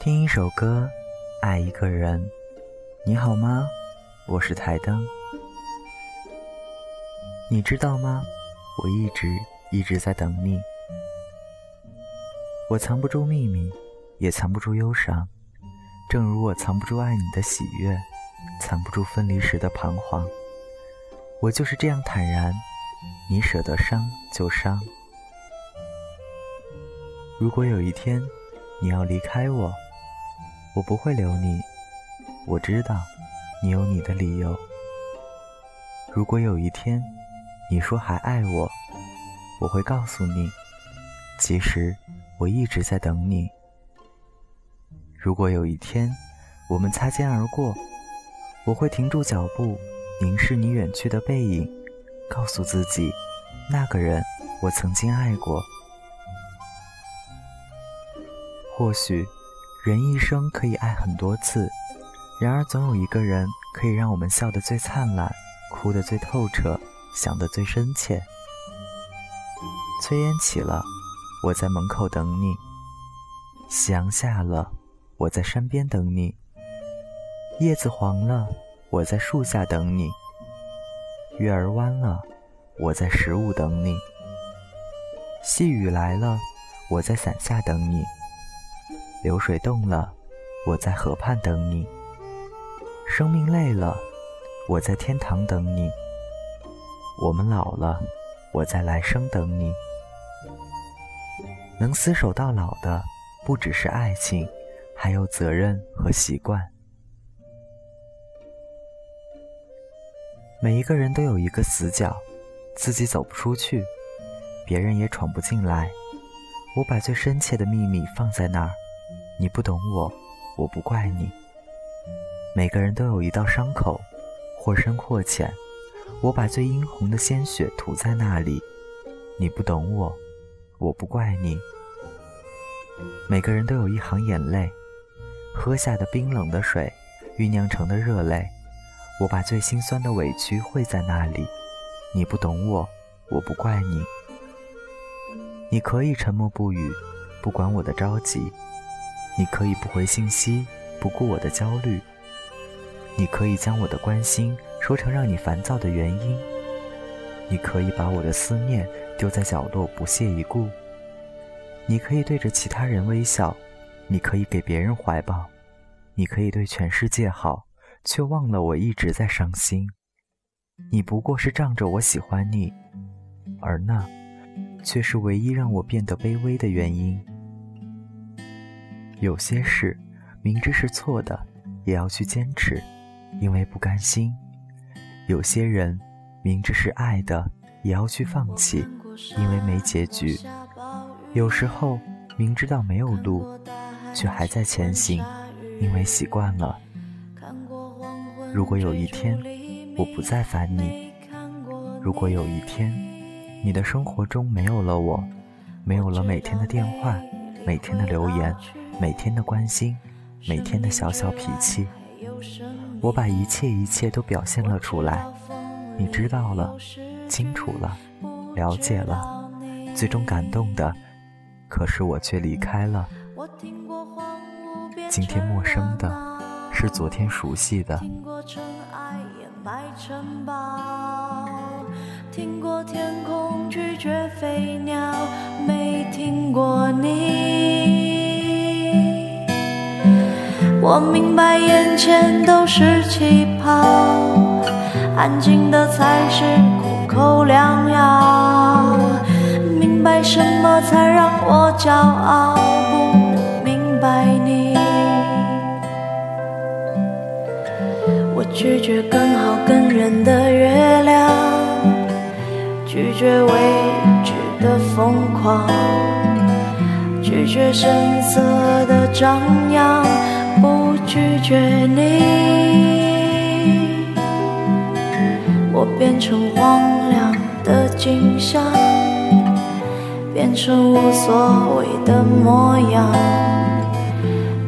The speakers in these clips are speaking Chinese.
听一首歌，爱一个人。你好吗？我是台灯。你知道吗？我一直一直在等你。我藏不住秘密，也藏不住忧伤，正如我藏不住爱你的喜悦，藏不住分离时的彷徨。我就是这样坦然，你舍得伤就伤。如果有一天你要离开我，我不会留你。我知道你有你的理由。如果有一天你说还爱我，我会告诉你，其实我一直在等你。如果有一天我们擦肩而过，我会停住脚步，凝视你远去的背影，告诉自己，那个人我曾经爱过。或许，人一生可以爱很多次，然而总有一个人可以让我们笑得最灿烂，哭得最透彻，想得最深切。炊烟起了，我在门口等你；夕阳下了，我在山边等你；叶子黄了，我在树下等你；月儿弯了，我在十五等你；细雨来了，我在伞下等你。流水动了，我在河畔等你；生命累了，我在天堂等你；我们老了，我在来生等你。能厮守到老的，不只是爱情，还有责任和习惯。每一个人都有一个死角，自己走不出去，别人也闯不进来。我把最深切的秘密放在那儿。你不懂我，我不怪你。每个人都有一道伤口，或深或浅。我把最殷红的鲜血涂在那里。你不懂我，我不怪你。每个人都有一行眼泪，喝下的冰冷的水，酝酿成的热泪。我把最心酸的委屈汇在那里。你不懂我，我不怪你。你可以沉默不语，不管我的着急。你可以不回信息，不顾我的焦虑；你可以将我的关心说成让你烦躁的原因；你可以把我的思念丢在角落不屑一顾；你可以对着其他人微笑；你可以给别人怀抱；你可以对全世界好，却忘了我一直在伤心。你不过是仗着我喜欢你，而那却是唯一让我变得卑微的原因。有些事明知是错的，也要去坚持，因为不甘心；有些人明知是爱的，也要去放弃，因为没结局。有时候明知道没有路，却还在前行，因为习惯了。如果有一天我不再烦你，如果有一天你的生活中没有了我，没有了每天的电话，每天的留言。每天的关心，每天的小小脾气，我把一切一切都表现了出来。你知道了，清楚了，了解了，最终感动的，可是我却离开了。今天陌生的，是昨天熟悉的。听过天空拒绝飞鸟，没听过你。我明白眼前都是气泡，安静的才是苦口良药。明白什么才让我骄傲，不明白你。我拒绝更好更圆的月亮，拒绝未知的疯狂，拒绝声色的张扬。不拒绝你，我变成荒凉的景象，变成无所谓的模样，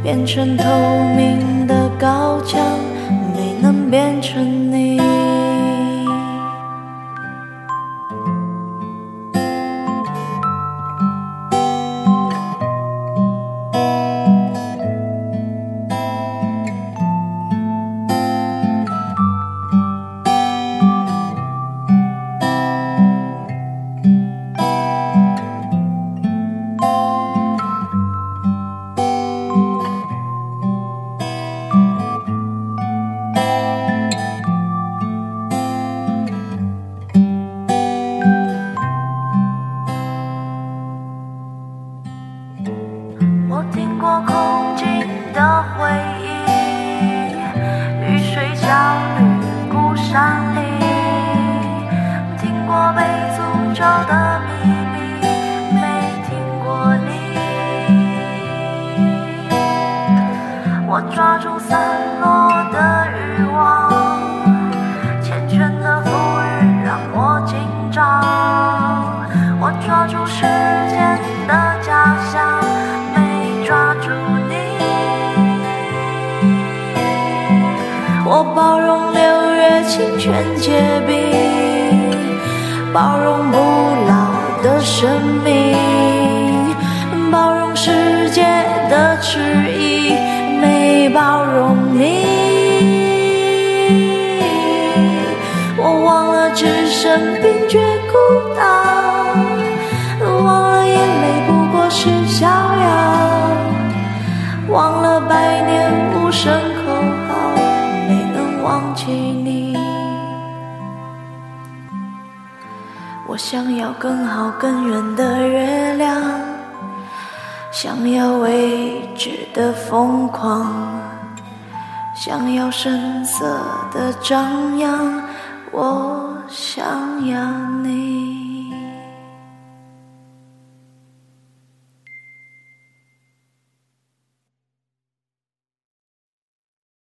变成透明的高墙，没能变成我空尽的回忆雨水浇绿孤山岭听过被诅咒的秘密没听过你。我抓住散落的欲望缱绻的馥郁让我紧张。我抓住时间的假象我包容六月清泉结冰，包容不老的生命，包容世界的迟疑，没包容你。我忘了置身冰绝孤岛，忘了眼泪不过是逍我想要更好更圆的月亮，想要未知的疯狂，想要声色的张扬。我想要你。